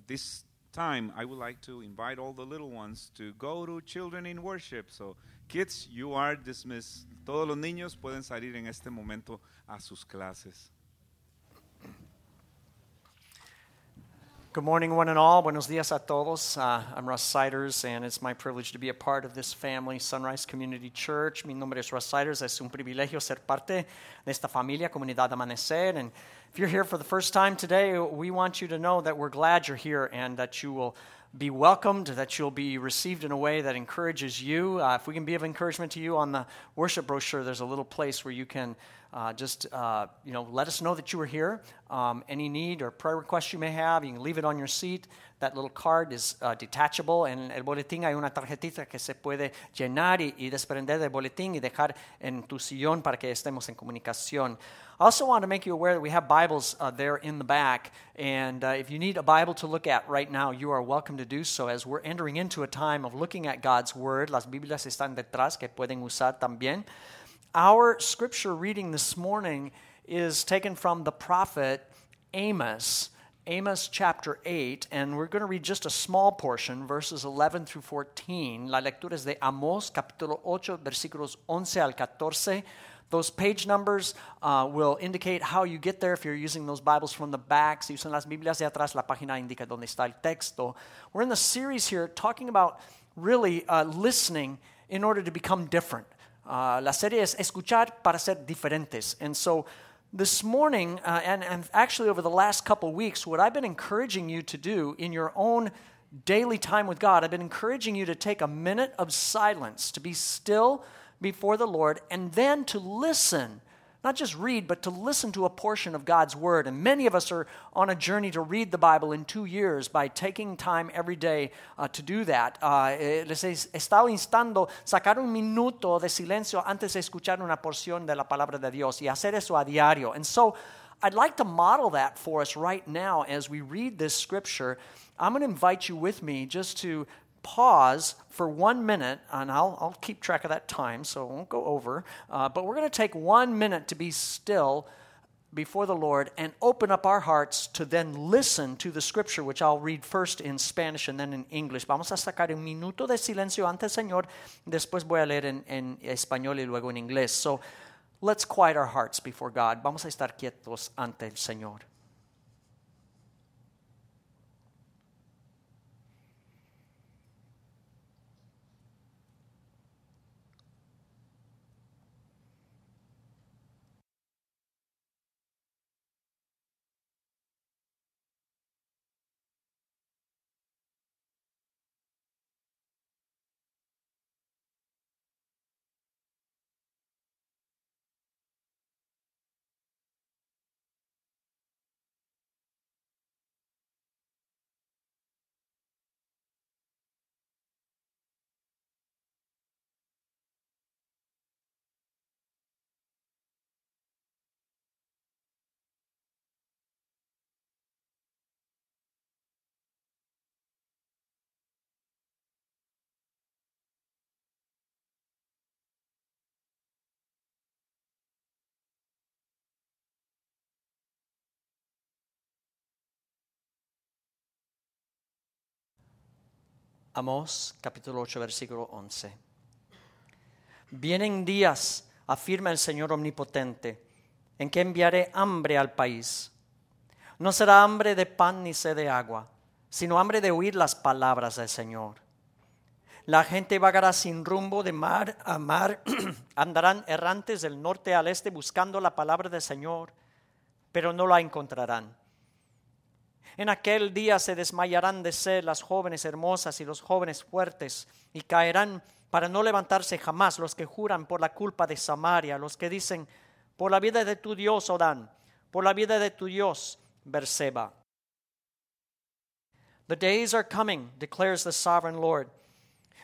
At this time, I would like to invite all the little ones to go to Children in Worship. So, kids, you are dismissed. Todos los niños pueden salir en este momento a sus clases. Good morning, one and all. Buenos dias a todos. Uh, I'm Russ Siders, and it's my privilege to be a part of this family, Sunrise Community Church. Mi nombre es Russ Siders. Es un privilegio ser parte de esta familia, Comunidad Amanecer. And if you're here for the first time today, we want you to know that we're glad you're here and that you will be welcomed, that you'll be received in a way that encourages you. Uh, if we can be of encouragement to you on the worship brochure, there's a little place where you can uh, just uh, you know let us know that you were here. Um, any need or prayer request you may have, you can leave it on your seat. That little card is uh, detachable. En el boletín hay una tarjetita que se puede llenar y, y desprender del boletín y dejar en tu sillón para que estemos en comunicación. I also want to make you aware that we have Bibles uh, there in the back. And uh, if you need a Bible to look at right now, you are welcome to do so as we're entering into a time of looking at God's Word. Las Biblias están detrás que pueden usar también. Our scripture reading this morning is taken from the prophet Amos. Amos chapter 8, and we're going to read just a small portion, verses 11 through 14. La lectura es de Amos, capítulo 8, versículos 11 al 14. Those page numbers uh, will indicate how you get there if you're using those Bibles from the back. Si usan las Biblias de atrás, la página indica dónde está el texto. We're in the series here talking about really uh, listening in order to become different. Uh, la serie es escuchar para ser diferentes. And so this morning, uh, and, and actually over the last couple weeks, what I've been encouraging you to do in your own daily time with God, I've been encouraging you to take a minute of silence, to be still before the Lord, and then to listen not just read, but to listen to a portion of God's Word. And many of us are on a journey to read the Bible in two years by taking time every day uh, to do that. Uh, eh, les he estado instando sacar un minuto de silencio antes de escuchar una porción de la palabra de Dios y hacer eso a diario. And so I'd like to model that for us right now as we read this scripture. I'm going to invite you with me just to pause for one minute, and I'll, I'll keep track of that time, so it won't go over. Uh, but we're going to take one minute to be still before the Lord and open up our hearts to then listen to the scripture, which I'll read first in Spanish and then in English. Vamos a sacar un minuto de silencio ante el Señor, después voy a leer en, en español y luego en inglés. So let's quiet our hearts before God. Vamos a estar quietos ante el Señor. Amós capítulo 8 versículo 11. Vienen días, afirma el Señor omnipotente, en que enviaré hambre al país. No será hambre de pan ni sed de agua, sino hambre de oír las palabras del Señor. La gente vagará sin rumbo de mar a mar, andarán errantes del norte al este buscando la palabra del Señor, pero no la encontrarán en aquel día se desmayarán de sed las jóvenes hermosas y los jóvenes fuertes, y caerán para no levantarse jamás los que juran por la culpa de Samaria, los que dicen, por la vida de tu Dios, oh Dan, por la vida de tu Dios, Berseba. The days are coming, declares the sovereign Lord,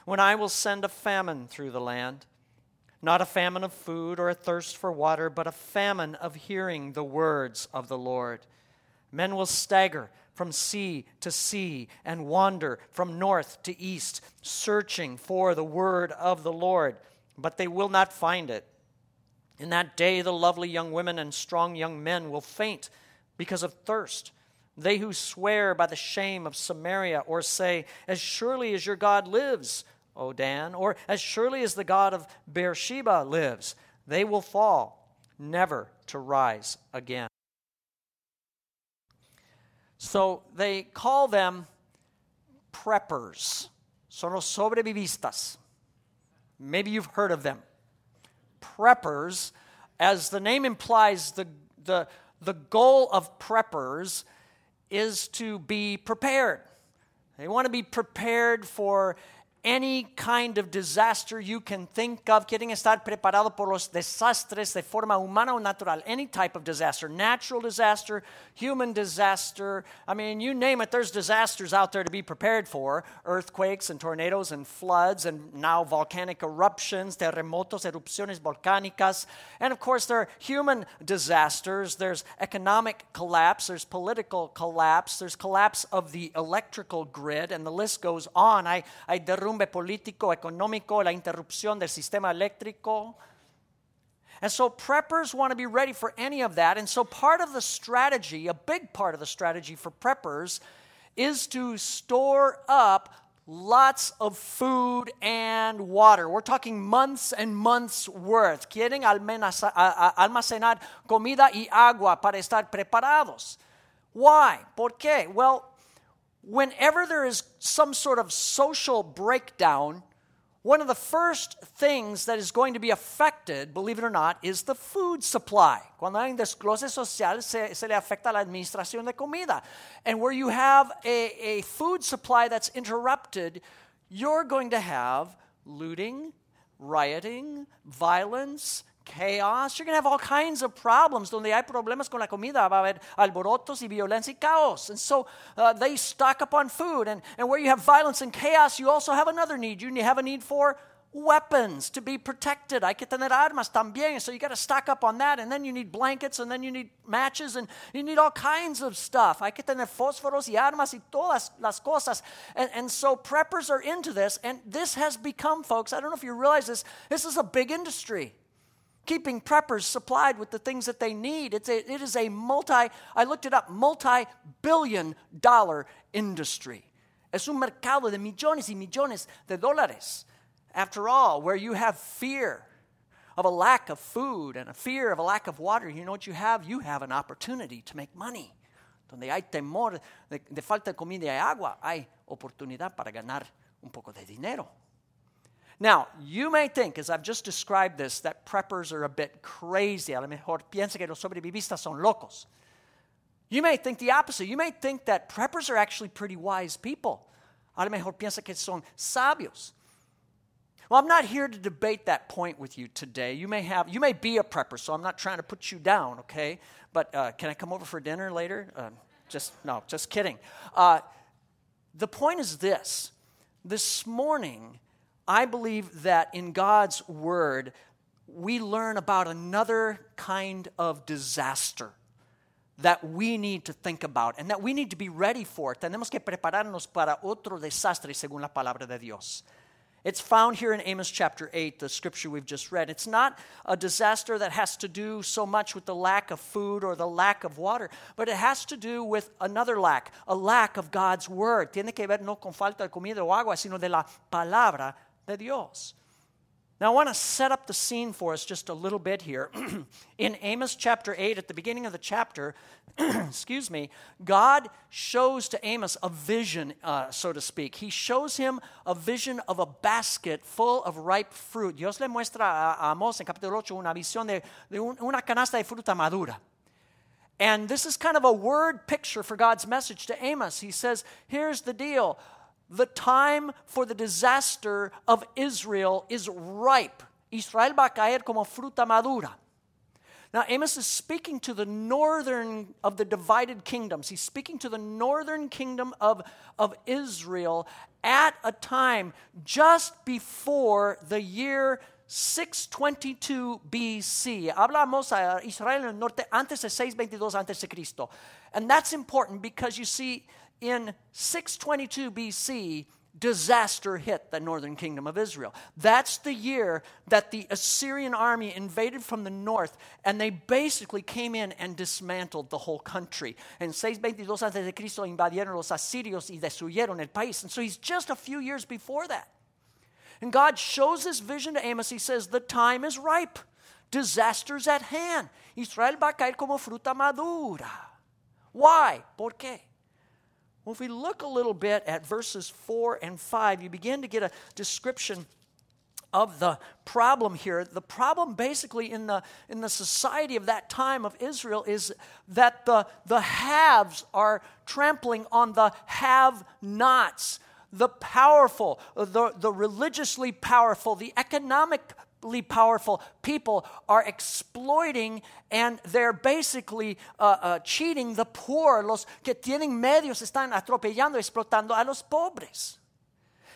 when I will send a famine through the land. Not a famine of food or a thirst for water, but a famine of hearing the words of the Lord. Men will stagger from sea to sea and wander from north to east, searching for the word of the Lord, but they will not find it. In that day, the lovely young women and strong young men will faint because of thirst. They who swear by the shame of Samaria, or say, As surely as your God lives, O Dan, or as surely as the God of Beersheba lives, they will fall, never to rise again. So they call them preppers. Son los sobrevivistas. Maybe you've heard of them. Preppers, as the name implies, the, the, the goal of preppers is to be prepared. They want to be prepared for any kind of disaster you can think of. Quieren estar preparados por los desastres de forma humana o natural. Any type of disaster, natural disaster, human disaster. I mean, you name it, there's disasters out there to be prepared for earthquakes and tornadoes and floods and now volcanic eruptions, terremotos, erupciones volcánicas. And of course, there are human disasters. There's economic collapse, there's political collapse, there's collapse of the electrical grid, and the list goes on. I, I derrumbe político, económico, la interrupción del sistema eléctrico. And so preppers want to be ready for any of that. And so part of the strategy, a big part of the strategy for preppers, is to store up lots of food and water. We're talking months and months worth. Quieren almacenar comida y agua para estar preparados. Why? ¿Por qué? Well, whenever there is some sort of social breakdown, one of the first things that is going to be affected, believe it or not, is the food supply. Cuando hay un desglose social, se, se le afecta la administración de comida. And where you have a, a food supply that's interrupted, you're going to have looting, rioting, violence, chaos. You're going to have all kinds of problems. Donde hay problemas con la comida, va a haber alborotos y violencia y caos. And so uh, they stock up on food. And, and where you have violence and chaos, you also have another need. You have a need for weapons to be protected. Hay que tener armas también. So you got to stock up on that. And then you need blankets, and then you need matches, and you need all kinds of stuff. Hay que tener fósforos y armas y todas las cosas. And, and so preppers are into this. And this has become, folks, I don't know if you realize this, this is a big industry keeping preppers supplied with the things that they need. It's a, it is a multi, I looked it up, multi billion dollar industry. Es un mercado de millones y millones de dólares. After all, where you have fear of a lack of food and a fear of a lack of water, you know what you have? You have an opportunity to make money. Donde hay temor de, de falta de comida y agua, hay oportunidad para ganar un poco de dinero. Now, you may think, as I've just described this, that preppers are a bit crazy. A lo mejor piensa que los sobrevivistas son locos. You may think the opposite. You may think that preppers are actually pretty wise people. A lo mejor piensa que son sabios. Well, I'm not here to debate that point with you today. You may have, you may be a prepper, so I'm not trying to put you down, okay? But uh, can I come over for dinner later? Uh, just no, just kidding. Uh, the point is this: this morning I believe that in God's Word, we learn about another kind of disaster that we need to think about and that we need to be ready for. Tenemos que prepararnos para otro desastre según la palabra de Dios. It's found here in Amos chapter 8, the scripture we've just read. It's not a disaster that has to do so much with the lack of food or the lack of water, but it has to do with another lack, a lack of God's word. Tiene que ver no con falta de comida o agua, sino de la palabra de Dios. Now, I want to set up the scene for us just a little bit here. In Amos chapter 8, at the beginning of the chapter, excuse me, God shows to Amos a vision, uh, so to speak. He shows him a vision of a basket full of ripe fruit. Dios le muestra a Amos en capítulo 8 una visión de, de un, una canasta de fruta madura. And this is kind of a word picture for God's message to Amos. He says, Here's the deal the time for the disaster of Israel is ripe. Israel va a caer como fruta madura. Now, Amos is speaking to the northern of the divided kingdoms. He's speaking to the northern kingdom of, of Israel at a time just before the year 622 BC. Hablamos a Israel en el norte antes de 622 antes de Cristo. And that's important because you see, in 622 BC, disaster hit the northern kingdom of Israel. That's the year that the Assyrian army invaded from the north and they basically came in and dismantled the whole country. En 622 antes de Cristo invadieron los asirios y destruyeron el país. And so he's just a few years before that. And God shows this vision to Amos. He says, The time is ripe. Disaster's at hand. Israel va a caer como fruta madura. Why? ¿Por qué? Well, if we look a little bit at verses 4 and 5, you begin to get a description of the problem here. The problem basically in the, in the society of that time of Israel is that the, the haves are trampling on the have nots. The powerful, the, the religiously powerful, the economic powerful people are exploiting and they're basically uh, uh, cheating the poor. Los que tienen medios están atropellando, explotando a los pobres.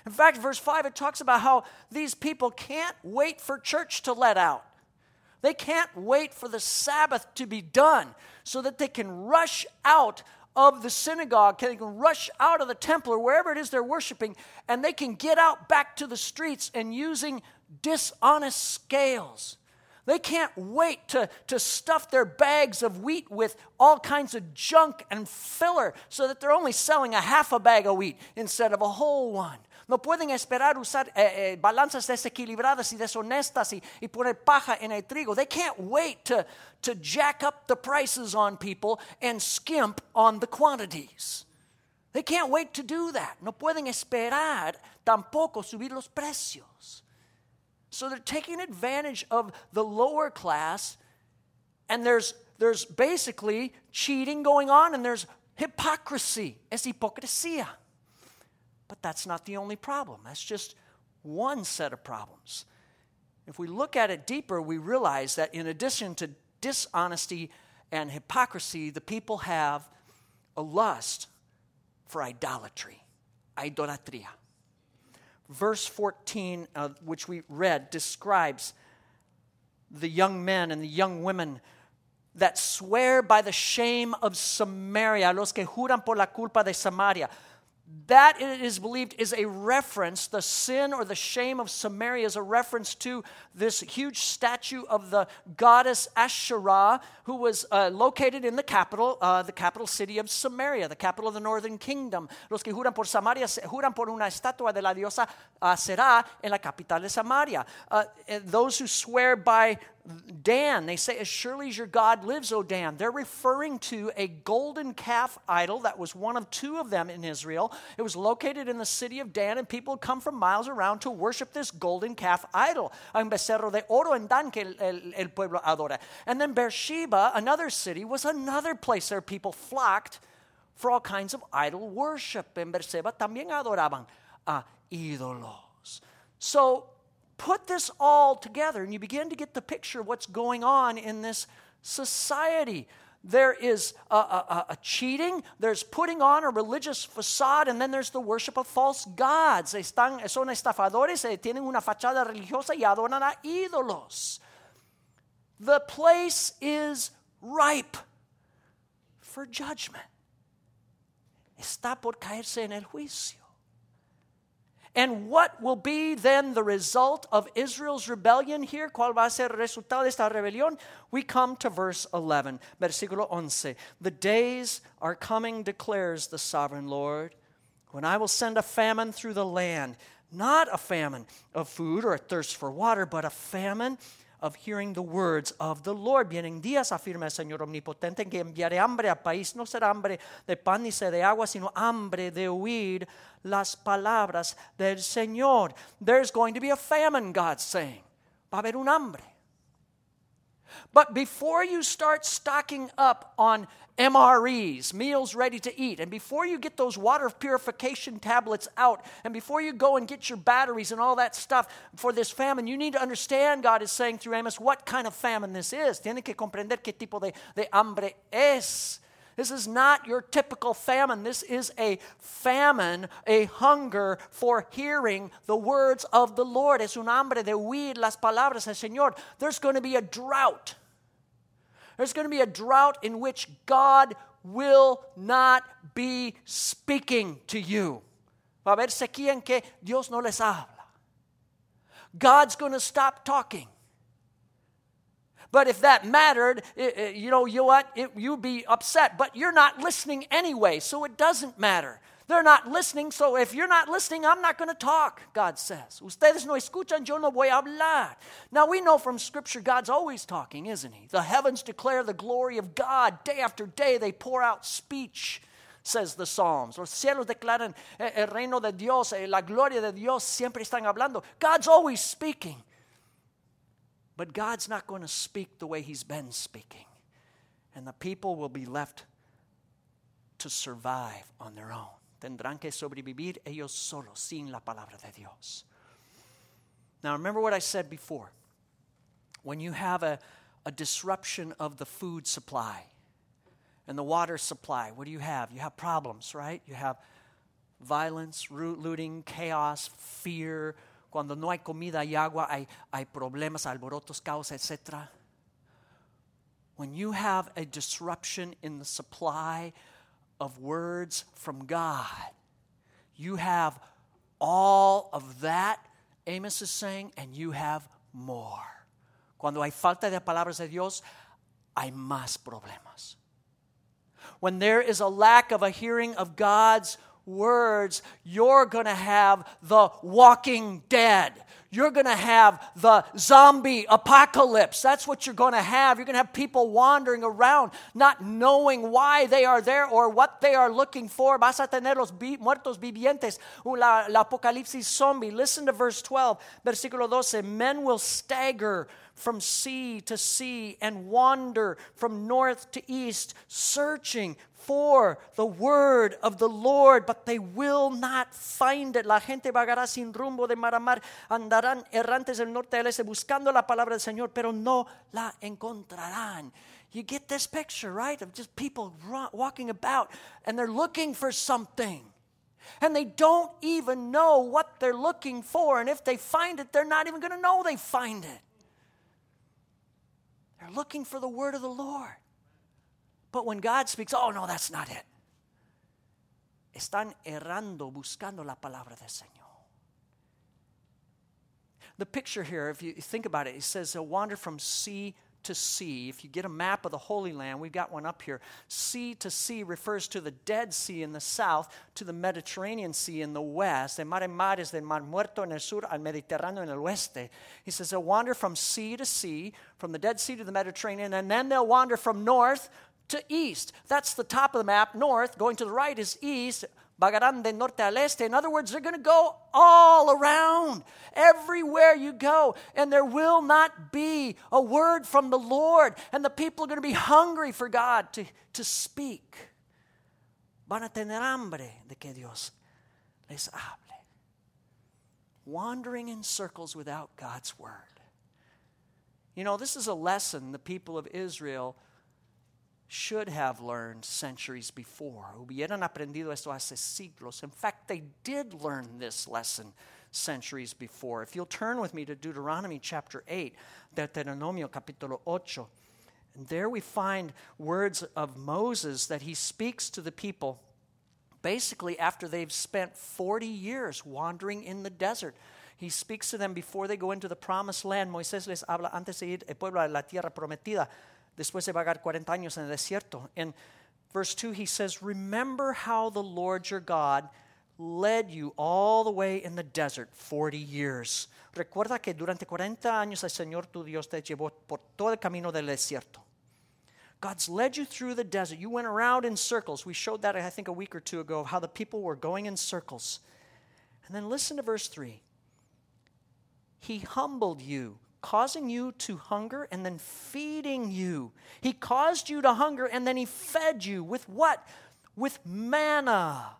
In fact, verse 5, it talks about how these people can't wait for church to let out. They can't wait for the Sabbath to be done so that they can rush out of the synagogue, they can rush out of the temple or wherever it is they're worshiping, and they can get out back to the streets and using dishonest scales. They can't wait to, to stuff their bags of wheat with all kinds of junk and filler so that they're only selling a half a bag of wheat instead of a whole one. No pueden esperar usar eh, eh, balanzas desequilibradas y deshonestas y, y poner paja en el trigo. They can't wait to, to jack up the prices on people and skimp on the quantities. They can't wait to do that. No pueden esperar tampoco subir los precios. So they're taking advantage of the lower class, and there's, there's basically cheating going on, and there's hypocrisy. Es hipocresía. But that's not the only problem. That's just one set of problems. If we look at it deeper, we realize that in addition to dishonesty and hypocrisy, the people have a lust for idolatry, idolatria verse 14, uh, which we read, describes the young men and the young women that swear by the shame of Samaria, los que juran por la culpa de Samaria. That it is believed is a reference, the sin or the shame of Samaria is a reference to this huge statue of the goddess Asherah, who was uh, located in the capital, uh, the capital city of Samaria, the capital of the northern kingdom. Los que juran por Samaria juran por una estatua de la diosa Asherah en la capital de Samaria. Uh, those who swear by Dan, they say, As surely as your God lives, O Dan. They're referring to a golden calf idol that was one of two of them in Israel. It was located in the city of Dan, and people come from miles around to worship this golden calf idol. Un becerro de oro en Dan que el, el, pueblo adora. And then Beersheba, another city, was another place where people flocked for all kinds of idol worship. En Beersheba también adoraban a ídolos. So put this all together and you begin to get the picture of what's going on in this society. There is a, a, a, cheating, there's putting on a religious facade, and then there's the worship of false gods. Están, son estafadores, eh, tienen una fachada religiosa y adoran a ídolos. The place is ripe for judgment. Está por caerse en el juicio. And what will be then the result of Israel's rebellion here? ¿Cuál va a ser el resultado de esta rebelión? We come to verse 11, versículo 11. The days are coming, declares the sovereign Lord, when I will send a famine through the land, not a famine of food or a thirst for water, but a famine of hearing the words of the Lord. Vienen días, afirma el Señor Omnipotente, en que enviaré hambre al país. No será hambre de pan ni sed de agua, sino hambre de oír las palabras del Señor. There's going to be a famine, God's saying. Va a haber un hambre. But before you start stocking up on MREs, meals ready to eat. And before you get those water purification tablets out, and before you go and get your batteries and all that stuff for this famine, you need to understand, God is saying through Amos, what kind of famine this is. Tienen que comprender qué tipo de, de hambre es. This is not your typical famine. This is a famine, a hunger for hearing the words of the Lord. Es un hambre de oír las palabras del Señor. There's going to be a drought. There's going to be a drought in which God will not be speaking to you. Va a haber sequía en que Dios no les habla. God's going to stop talking. But if that mattered, it, it, you know, you what? It, you'd be upset. But you're not listening anyway, so it doesn't matter. They're not listening, so if you're not listening, I'm not going to talk, God says. Ustedes no escuchan, yo no voy a hablar. Now we know from Scripture God's always talking, isn't He? The heavens declare the glory of God. Day after day, they pour out speech says the Psalms. Los cielos declaran el reino de Dios, eh, la gloria de Dios, siempre están hablando. God's always speaking. But God's not going to speak the way He's been speaking. And the people will be left to survive on their own. Tendrán que sobrevivir ellos solos, sin la palabra de Dios. Now, remember what I said before. When you have a, a disruption of the food supply and the water supply, what do you have? You have problems, right? You have violence, looting, chaos, fear, Cuando no hay comida y agua, hay, hay problemas, alborotos, caos, etc. When you have a disruption in the supply of words from God, you have all of that, Amos is saying, and you have more. Cuando hay falta de palabras de Dios, hay más problemas. When there is a lack of a hearing of God's words, you're going to have the walking dead. You're going to have the zombie apocalypse. That's what you're going to have. You're going to have people wandering around, not knowing why they are there or what they are looking for. Vas a tener los muertos vivientes, la, la apocalipsis zombie. Listen to verse 12, versículo 12. Men will stagger from sea to sea and wander from north to east, searching for the word of the Lord, but they will not find it. La gente vagará sin rumbo de mar a mar, andarán errantes del norte al este buscando la palabra del Señor, pero no la encontrarán. You get this picture, right? Of just people walking about and they're looking for something. And they don't even know what they're looking for. And if they find it, they're not even going to know they find it. They're looking for the word of the Lord. But when God speaks, oh no, that's not it. Están errando buscando la palabra del Señor. The picture here, if you think about it, it says they'll wander from sea to sea. If you get a map of the Holy Land, we've got one up here. Sea to sea refers to the Dead Sea in the south, to the Mediterranean Sea in the west. El mar en mar is del Mar Muerto en el sur al Mediterráneo en el oeste. He says they'll wander from sea to sea, from the Dead Sea to the Mediterranean, and then they'll wander from north to east. That's the top of the map. North, going to the right is east. Vagarán de norte al este. In other words, they're going to go all around, everywhere you go, and there will not be a word from the Lord, and the people are going to be hungry for God to, to speak. Van a tener hambre de que Dios les hable. Wandering in circles without God's word. You know, this is a lesson the people of Israel should have learned centuries before. Hubieran aprendido esto hace siglos. In fact, they did learn this lesson centuries before. If you'll turn with me to Deuteronomy chapter 8, Deuteronomio capítulo 8, and there we find words of Moses that he speaks to the people basically after they've spent 40 years wandering in the desert. He speaks to them before they go into the promised land. Moisés les habla antes de ir el pueblo la tierra prometida después de vagar 40 años en el desierto. In verse 2, he says, Remember how the Lord your God led you all the way in the desert 40 years. Recuerda que durante 40 años el Señor tu Dios te llevó por todo el camino del desierto. God's led you through the desert. You went around in circles. We showed that, I think, a week or two ago, of how the people were going in circles. And then listen to verse 3. He humbled you causing you to hunger and then feeding you. He caused you to hunger and then he fed you with what? With manna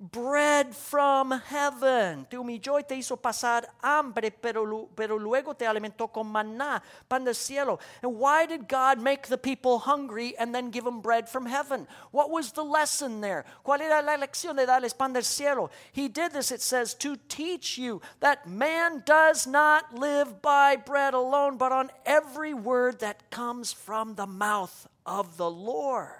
bread from heaven. Te humilló y te hizo pasar hambre, pero, pero luego te alimentó con maná, pan del cielo. And why did God make the people hungry and then give them bread from heaven? What was the lesson there? ¿Cuál era la lección de darles pan del cielo? He did this, it says, to teach you that man does not live by bread alone, but on every word that comes from the mouth of the Lord.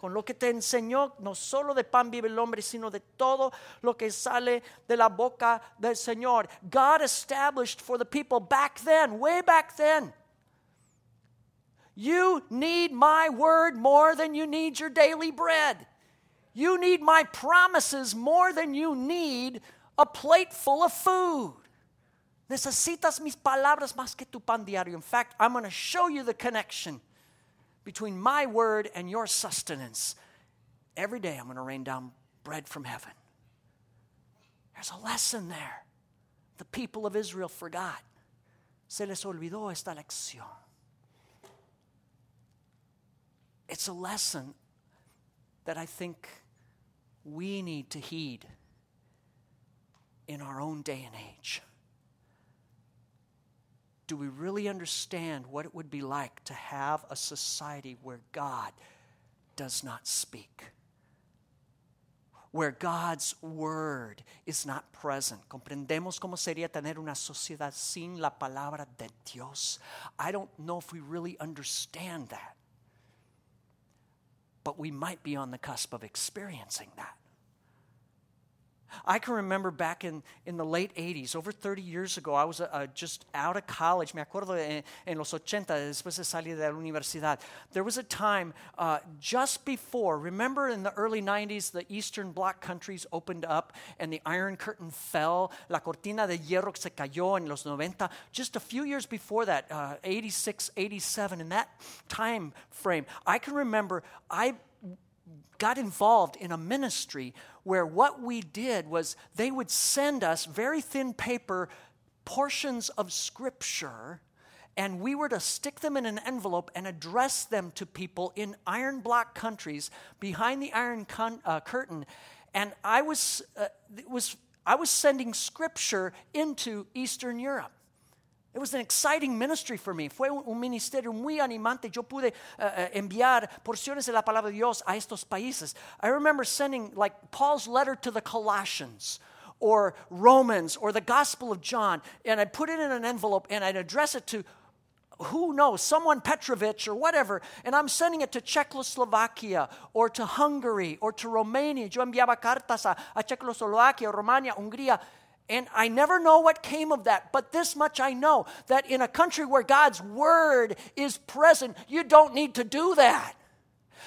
Con lo que te enseñó, no solo de pan vive el hombre, sino de todo lo que sale de la boca del Señor. God established for the people back then, way back then. You need my word more than you need your daily bread. You need my promises more than you need a plate full of food. Necesitas mis palabras más que tu pan diario. In fact, I'm going to show you the connection between my word and your sustenance. Every day I'm going to rain down bread from heaven. There's a lesson there. The people of Israel forgot. Se les olvidó esta lección. It's a lesson that I think we need to heed in our own day and age. Do we really understand what it would be like to have a society where God does not speak? Where God's word is not present. Comprendemos cómo sería tener una sociedad sin la palabra de Dios. I don't know if we really understand that. But we might be on the cusp of experiencing that. I can remember back in, in the late 80s, over 30 years ago, I was uh, just out of college. Me acuerdo en, en los 80, después de salir de la universidad. There was a time uh, just before, remember in the early 90s, the Eastern Bloc countries opened up and the Iron Curtain fell. La cortina de hierro se cayó en los 90. Just a few years before that, uh, 86, 87, in that time frame, I can remember I got involved in a ministry where what we did was they would send us very thin paper portions of scripture and we were to stick them in an envelope and address them to people in iron block countries behind the iron con- uh, curtain. And i was uh, was i was sending scripture into eastern europe it was an exciting ministry for me. Fue un ministerio muy animante. Yo pude uh, enviar porciones de la palabra de Dios a estos países. I remember sending like Paul's letter to the Colossians or Romans or the Gospel of John, and I'd put it in an envelope and I'd address it to who knows, someone Petrovich or whatever, and I'm sending it to Czechoslovakia or to Hungary or to Romania. Yo enviaba cartas a, a Czechoslovakia, Romania, Hungría. And I never know what came of that, but this much I know that in a country where God's word is present, you don't need to do that.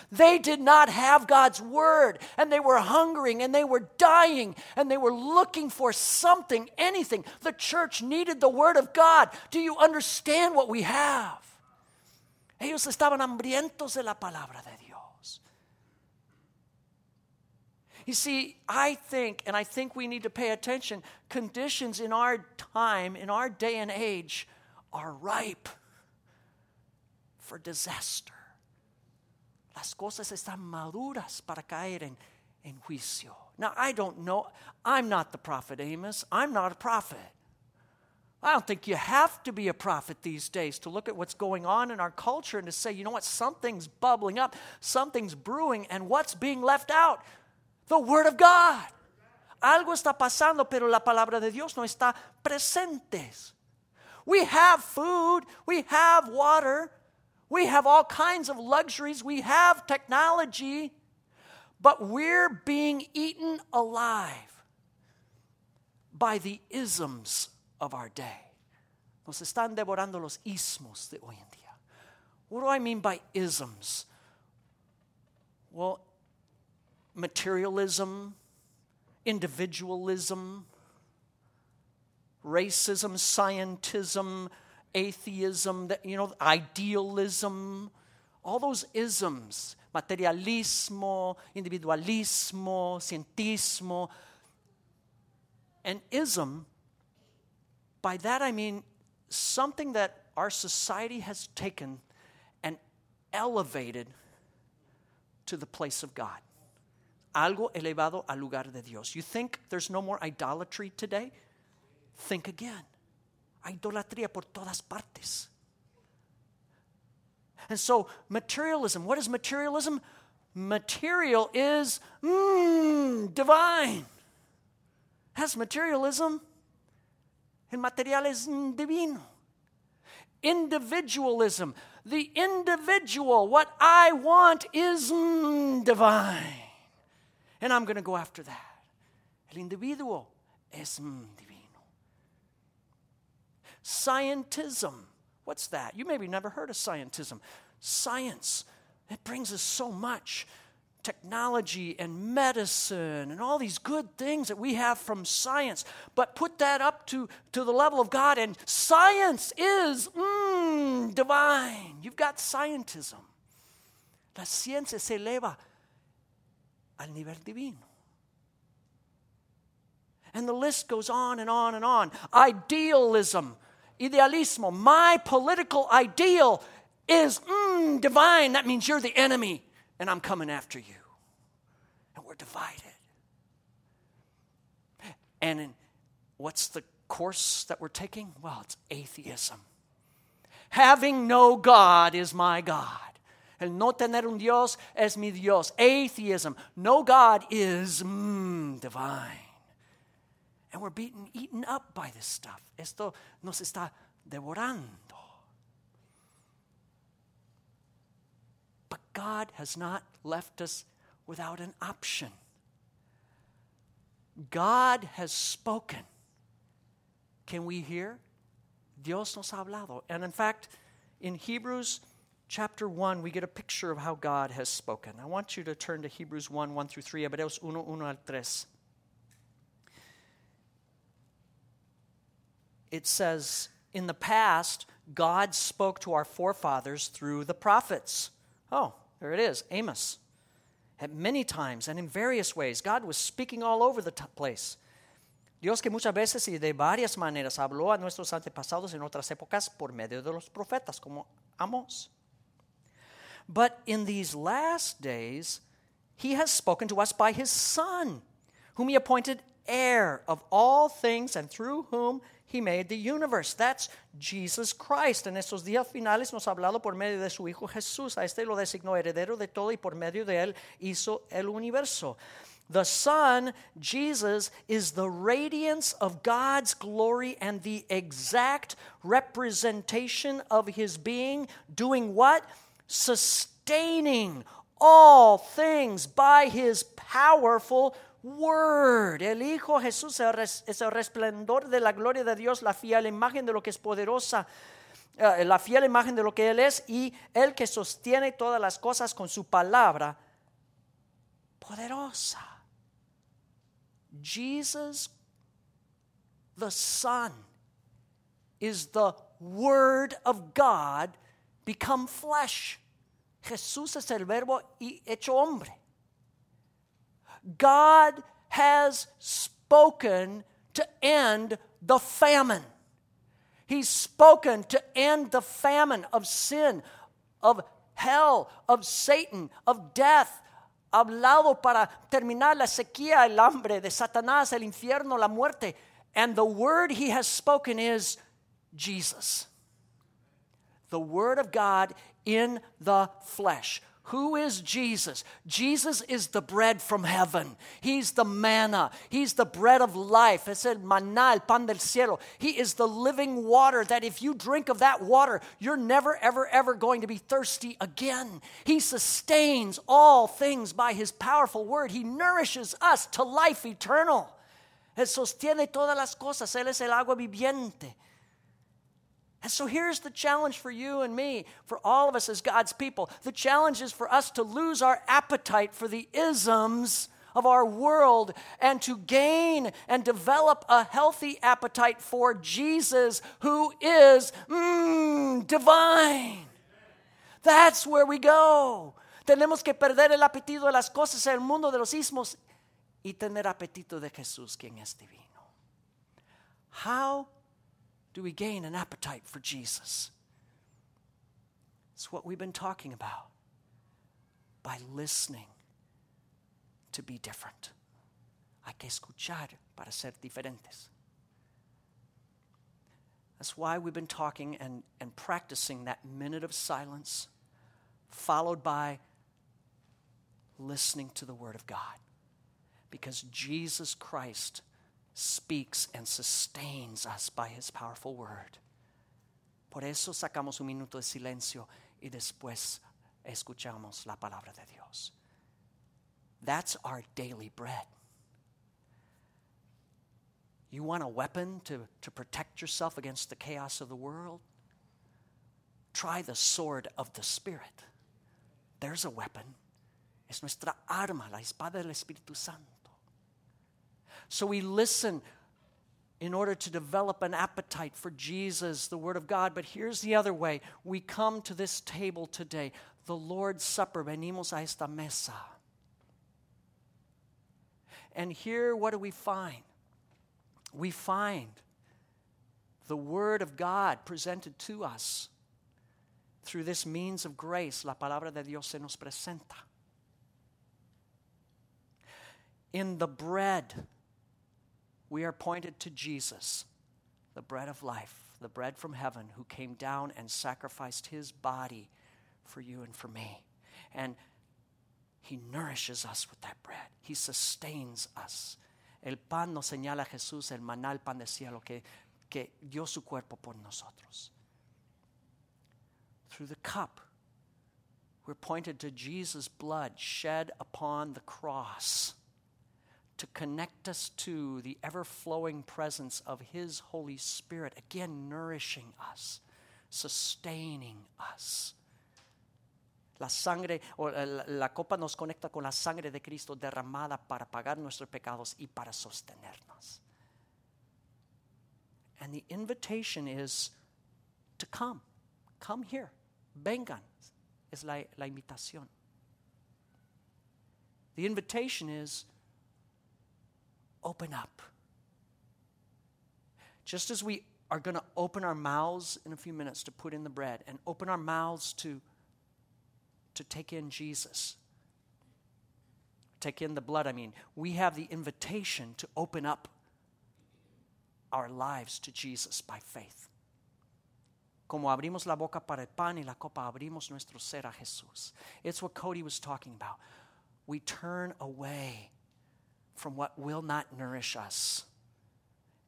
They did not have God's word, and they were hungering, and they were dying, and they were looking for something, anything. The church needed the word of God. Do you understand what we have? Ellos estaban hambrientos de la palabra de Dios. You see, I think, and I think we need to pay attention, conditions in our time, in our day and age, are ripe for disaster. Las cosas están maduras para caer en, en juicio. Now, I don't know. I'm not the prophet Amos. I'm not a prophet. I don't think you have to be a prophet these days to look at what's going on in our culture and to say, you know what, something's bubbling up, something's brewing, and what's being left out? The Word of God. Algo está pasando, pero la palabra de Dios no está presente. We have food, we have water, we have all kinds of luxuries, we have technology, but we're being eaten alive by the isms of our day. Nos están devorando los ismos de hoy en día. What do I mean by isms? Well, materialism, individualism, racism, scientism, atheism, you know, idealism, all those isms, materialismo, individualismo, cientismo. And ism, by that I mean something that our society has taken and elevated to the place of God algo elevado al lugar de Dios. You think there's no more idolatry today? Think again. Idolatría por todas partes. And so, materialism, what is materialism? Material is mm, divine. Has materialism. El material es divino. Individualism. the individual. What I want is mm, divine. And I'm going to go after that. El individuo es divino. Scientism. What's that? You maybe never heard of scientism. Science, it brings us so much technology and medicine and all these good things that we have from science, but put that up to, to the level of God, and science is mm, divine. You've got scientism. La ciencia se eleva al nivel divino. And the list goes on and on and on. Idealism, idealismo, my political ideal is mm, divine. That means you're the enemy and I'm coming after you. And we're divided. And in, what's the course that we're taking? Well, it's atheism. Having no God is my God. El no tener un Dios es mi Dios. Atheism. No God is mm, divine. And we're beaten, eaten up by this stuff. Esto nos está devorando. But God has not left us without an option. God has spoken. Can we hear? Dios nos ha hablado. And in fact, in Hebrews chapter 1, we get a picture of how God has spoken. I want you to turn to Hebrews 1 1 through 3, Hebreos 1 1 al 3. It says, In the past, God spoke to our forefathers through the prophets. Oh, there it is, Amos. At many times and in various ways, God was speaking all over the t- place. Dios que muchas veces y de varias maneras habló a nuestros antepasados en otras épocas por medio de los profetas, como Amos. But in these last days, he has spoken to us by his Son, whom he appointed heir of all things and through whom he made the universe. That's Jesus Christ. En estos días finales nos ha hablado por medio de su Hijo Jesús. A este lo designó heredero de todo y por medio de él hizo el universo. The Son, Jesus, is the radiance of God's glory and the exact representation of his being, doing what? Sustaining all things by his powerful Word. El Hijo Jesús es el resplandor de la gloria de Dios, la fiel imagen de lo que es poderosa, uh, la fiel imagen de lo que Él es y el que sostiene todas las cosas con su palabra poderosa. Jesus, the Son, is the Word of God become flesh. Jesús es el verbo hecho hombre. God has spoken to end the famine. He's spoken to end the famine of sin, of hell, of Satan, of death. Hablado para terminar la sequía, el hambre de Satanás, el infierno, la muerte. And the word he has spoken is Jesus. The word of God in the flesh. Who is Jesus? Jesus is the bread from heaven. He's the manna. He's the bread of life. Es el maná, el pan del cielo. He is the living water that if you drink of that water, you're never, ever, ever going to be thirsty again. He sustains all things by his powerful word. He nourishes us to life eternal. Él sostiene todas las cosas. Él es el agua viviente. And so here's the challenge for you and me, for all of us as God's people. The challenge is for us to lose our appetite for the isms of our world and to gain and develop a healthy appetite for Jesus, who is mm, divine. That's where we go. Tenemos que perder el apetito de las cosas en el mundo de los ismos y tener apetito de Jesús, quien es divino. How do we gain an appetite for Jesus? It's what we've been talking about by listening to be different. Hay que escuchar para ser diferentes. That's why we've been talking and, and practicing that minute of silence, followed by listening to the Word of God. Because Jesus Christ speaks and sustains us by his powerful word. Por eso sacamos un minuto de silencio y después escuchamos la palabra de Dios. That's our daily bread. You want a weapon to, to protect yourself against the chaos of the world? Try the sword of the Spirit. There's a weapon. Es nuestra arma, la espada del Espíritu Santo. So we listen in order to develop an appetite for Jesus, the Word of God. But here's the other way we come to this table today, the Lord's Supper. Venimos a esta mesa. And here, what do we find? We find the Word of God presented to us through this means of grace. La palabra de Dios se nos presenta. In the bread, we are pointed to Jesus, the bread of life, the bread from heaven, who came down and sacrificed his body for you and for me. And he nourishes us with that bread, he sustains us. El pan nos señala a Jesús, el maná, el pan del cielo, que, que dio su cuerpo por nosotros. Through the cup, we're pointed to Jesus' blood shed upon the cross to connect us to the ever flowing presence of His Holy Spirit, again, nourishing us, sustaining us. La sangre o eh, la, la, copa nos conecta con la sangre de Cristo derramada para pagar nuestros pecados y para sostenernos. And the invitation is to come. Come here. Vengan. Es la, la invitación. The invitation is open up. Just as we are going to open our mouths in a few minutes to put in the bread and open our mouths to, to take in Jesus, take in the blood, I mean, we have the invitation to open up our lives to Jesus by faith. Como abrimos la boca para el pan y la copa, abrimos nuestro ser a Jesús. It's what Cody was talking about. We turn away from what will not nourish us,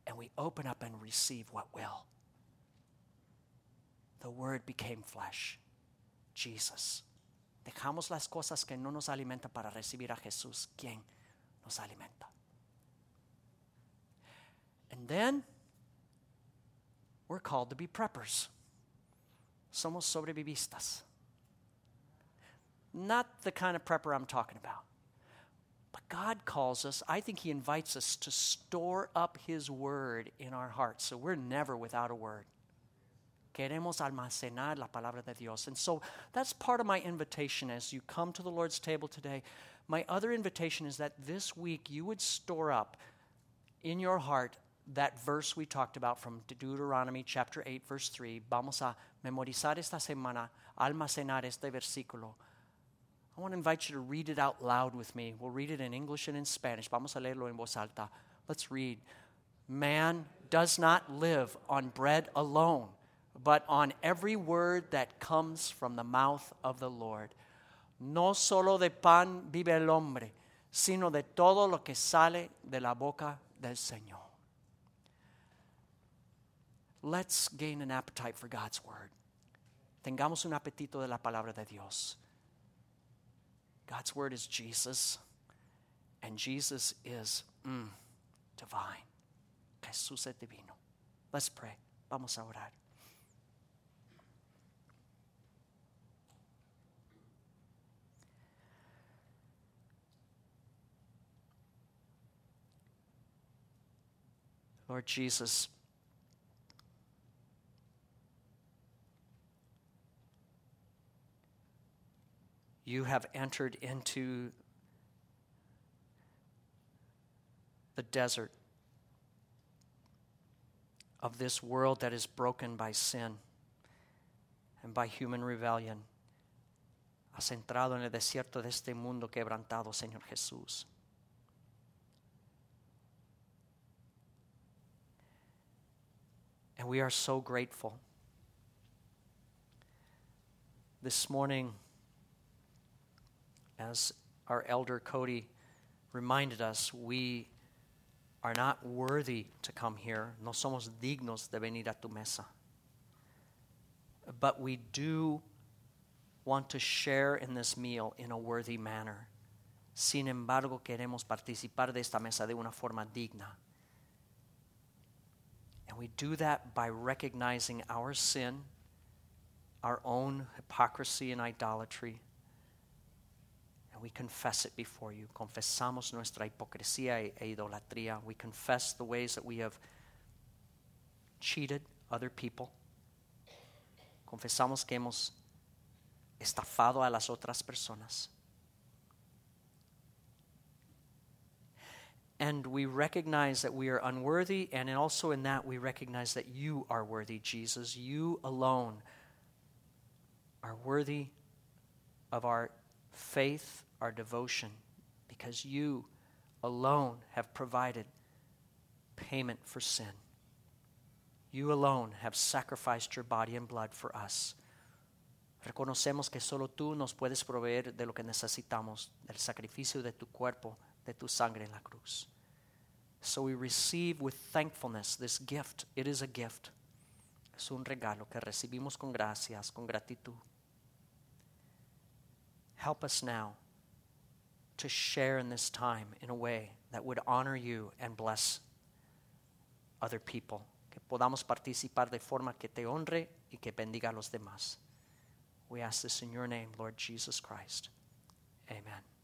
and we open up and receive what will. The Word became flesh, Jesus. Dejamos las cosas que no nos alimentan para recibir a Jesús, quien nos alimenta. And then we're called to be preppers. Somos sobrevivistas. Not the kind of prepper I'm talking about. But God calls us, I think He invites us to store up His word in our hearts. So we're never without a word. Queremos almacenar la palabra de Dios. And so that's part of my invitation as you come to the Lord's table today. My other invitation is that this week you would store up in your heart that verse we talked about from Deuteronomy chapter 8, verse 3. Vamos a memorizar esta semana, almacenar este versículo I want to invite you to read it out loud with me. We'll read it in English and in Spanish. Vamos a leerlo en voz alta. Let's read. Man does not live on bread alone, but on every word that comes from the mouth of the Lord. No solo de pan vive el hombre, sino de todo lo que sale de la boca del Señor. Let's gain an appetite for God's word. Tengamos un apetito de la palabra de Dios. God's word is Jesus, and Jesus is mm, divine. Jesús es divino. Let's pray. Vamos a orar. Lord Jesus, you have entered into the desert of this world that is broken by sin and by human rebellion. Has entrado en el desierto de este mundo quebrantado, Señor Jesús. And we are so grateful. This morning, as our elder Cody reminded us, we are not worthy to come here. No somos dignos de venir a tu mesa. But we do want to share in this meal in a worthy manner. Sin embargo, queremos participar de esta mesa de una forma digna. And we do that by recognizing our sin, our own hypocrisy and idolatry. And we confess it before you. Confesamos nuestra hipocresía e, e idolatría. We confess the ways that we have cheated other people. Confesamos que hemos estafado a las otras personas. And we recognize that we are unworthy, and also in that we recognize that you are worthy, Jesus. You alone are worthy of our faith, our devotion, because you alone have provided payment for sin. You alone have sacrificed your body and blood for us. Reconocemos que solo tú nos puedes proveer de lo que necesitamos, del sacrificio de tu cuerpo, de tu sangre en la cruz. So we receive with thankfulness this gift. It is a gift. Es un regalo que recibimos con gracias, con gratitud. Help us now to share in this time in a way that would honor you and bless other people. Que podamos participar de forma que te honre y que bendiga a los demás. We ask this in your name, Lord Jesus Christ. Amen.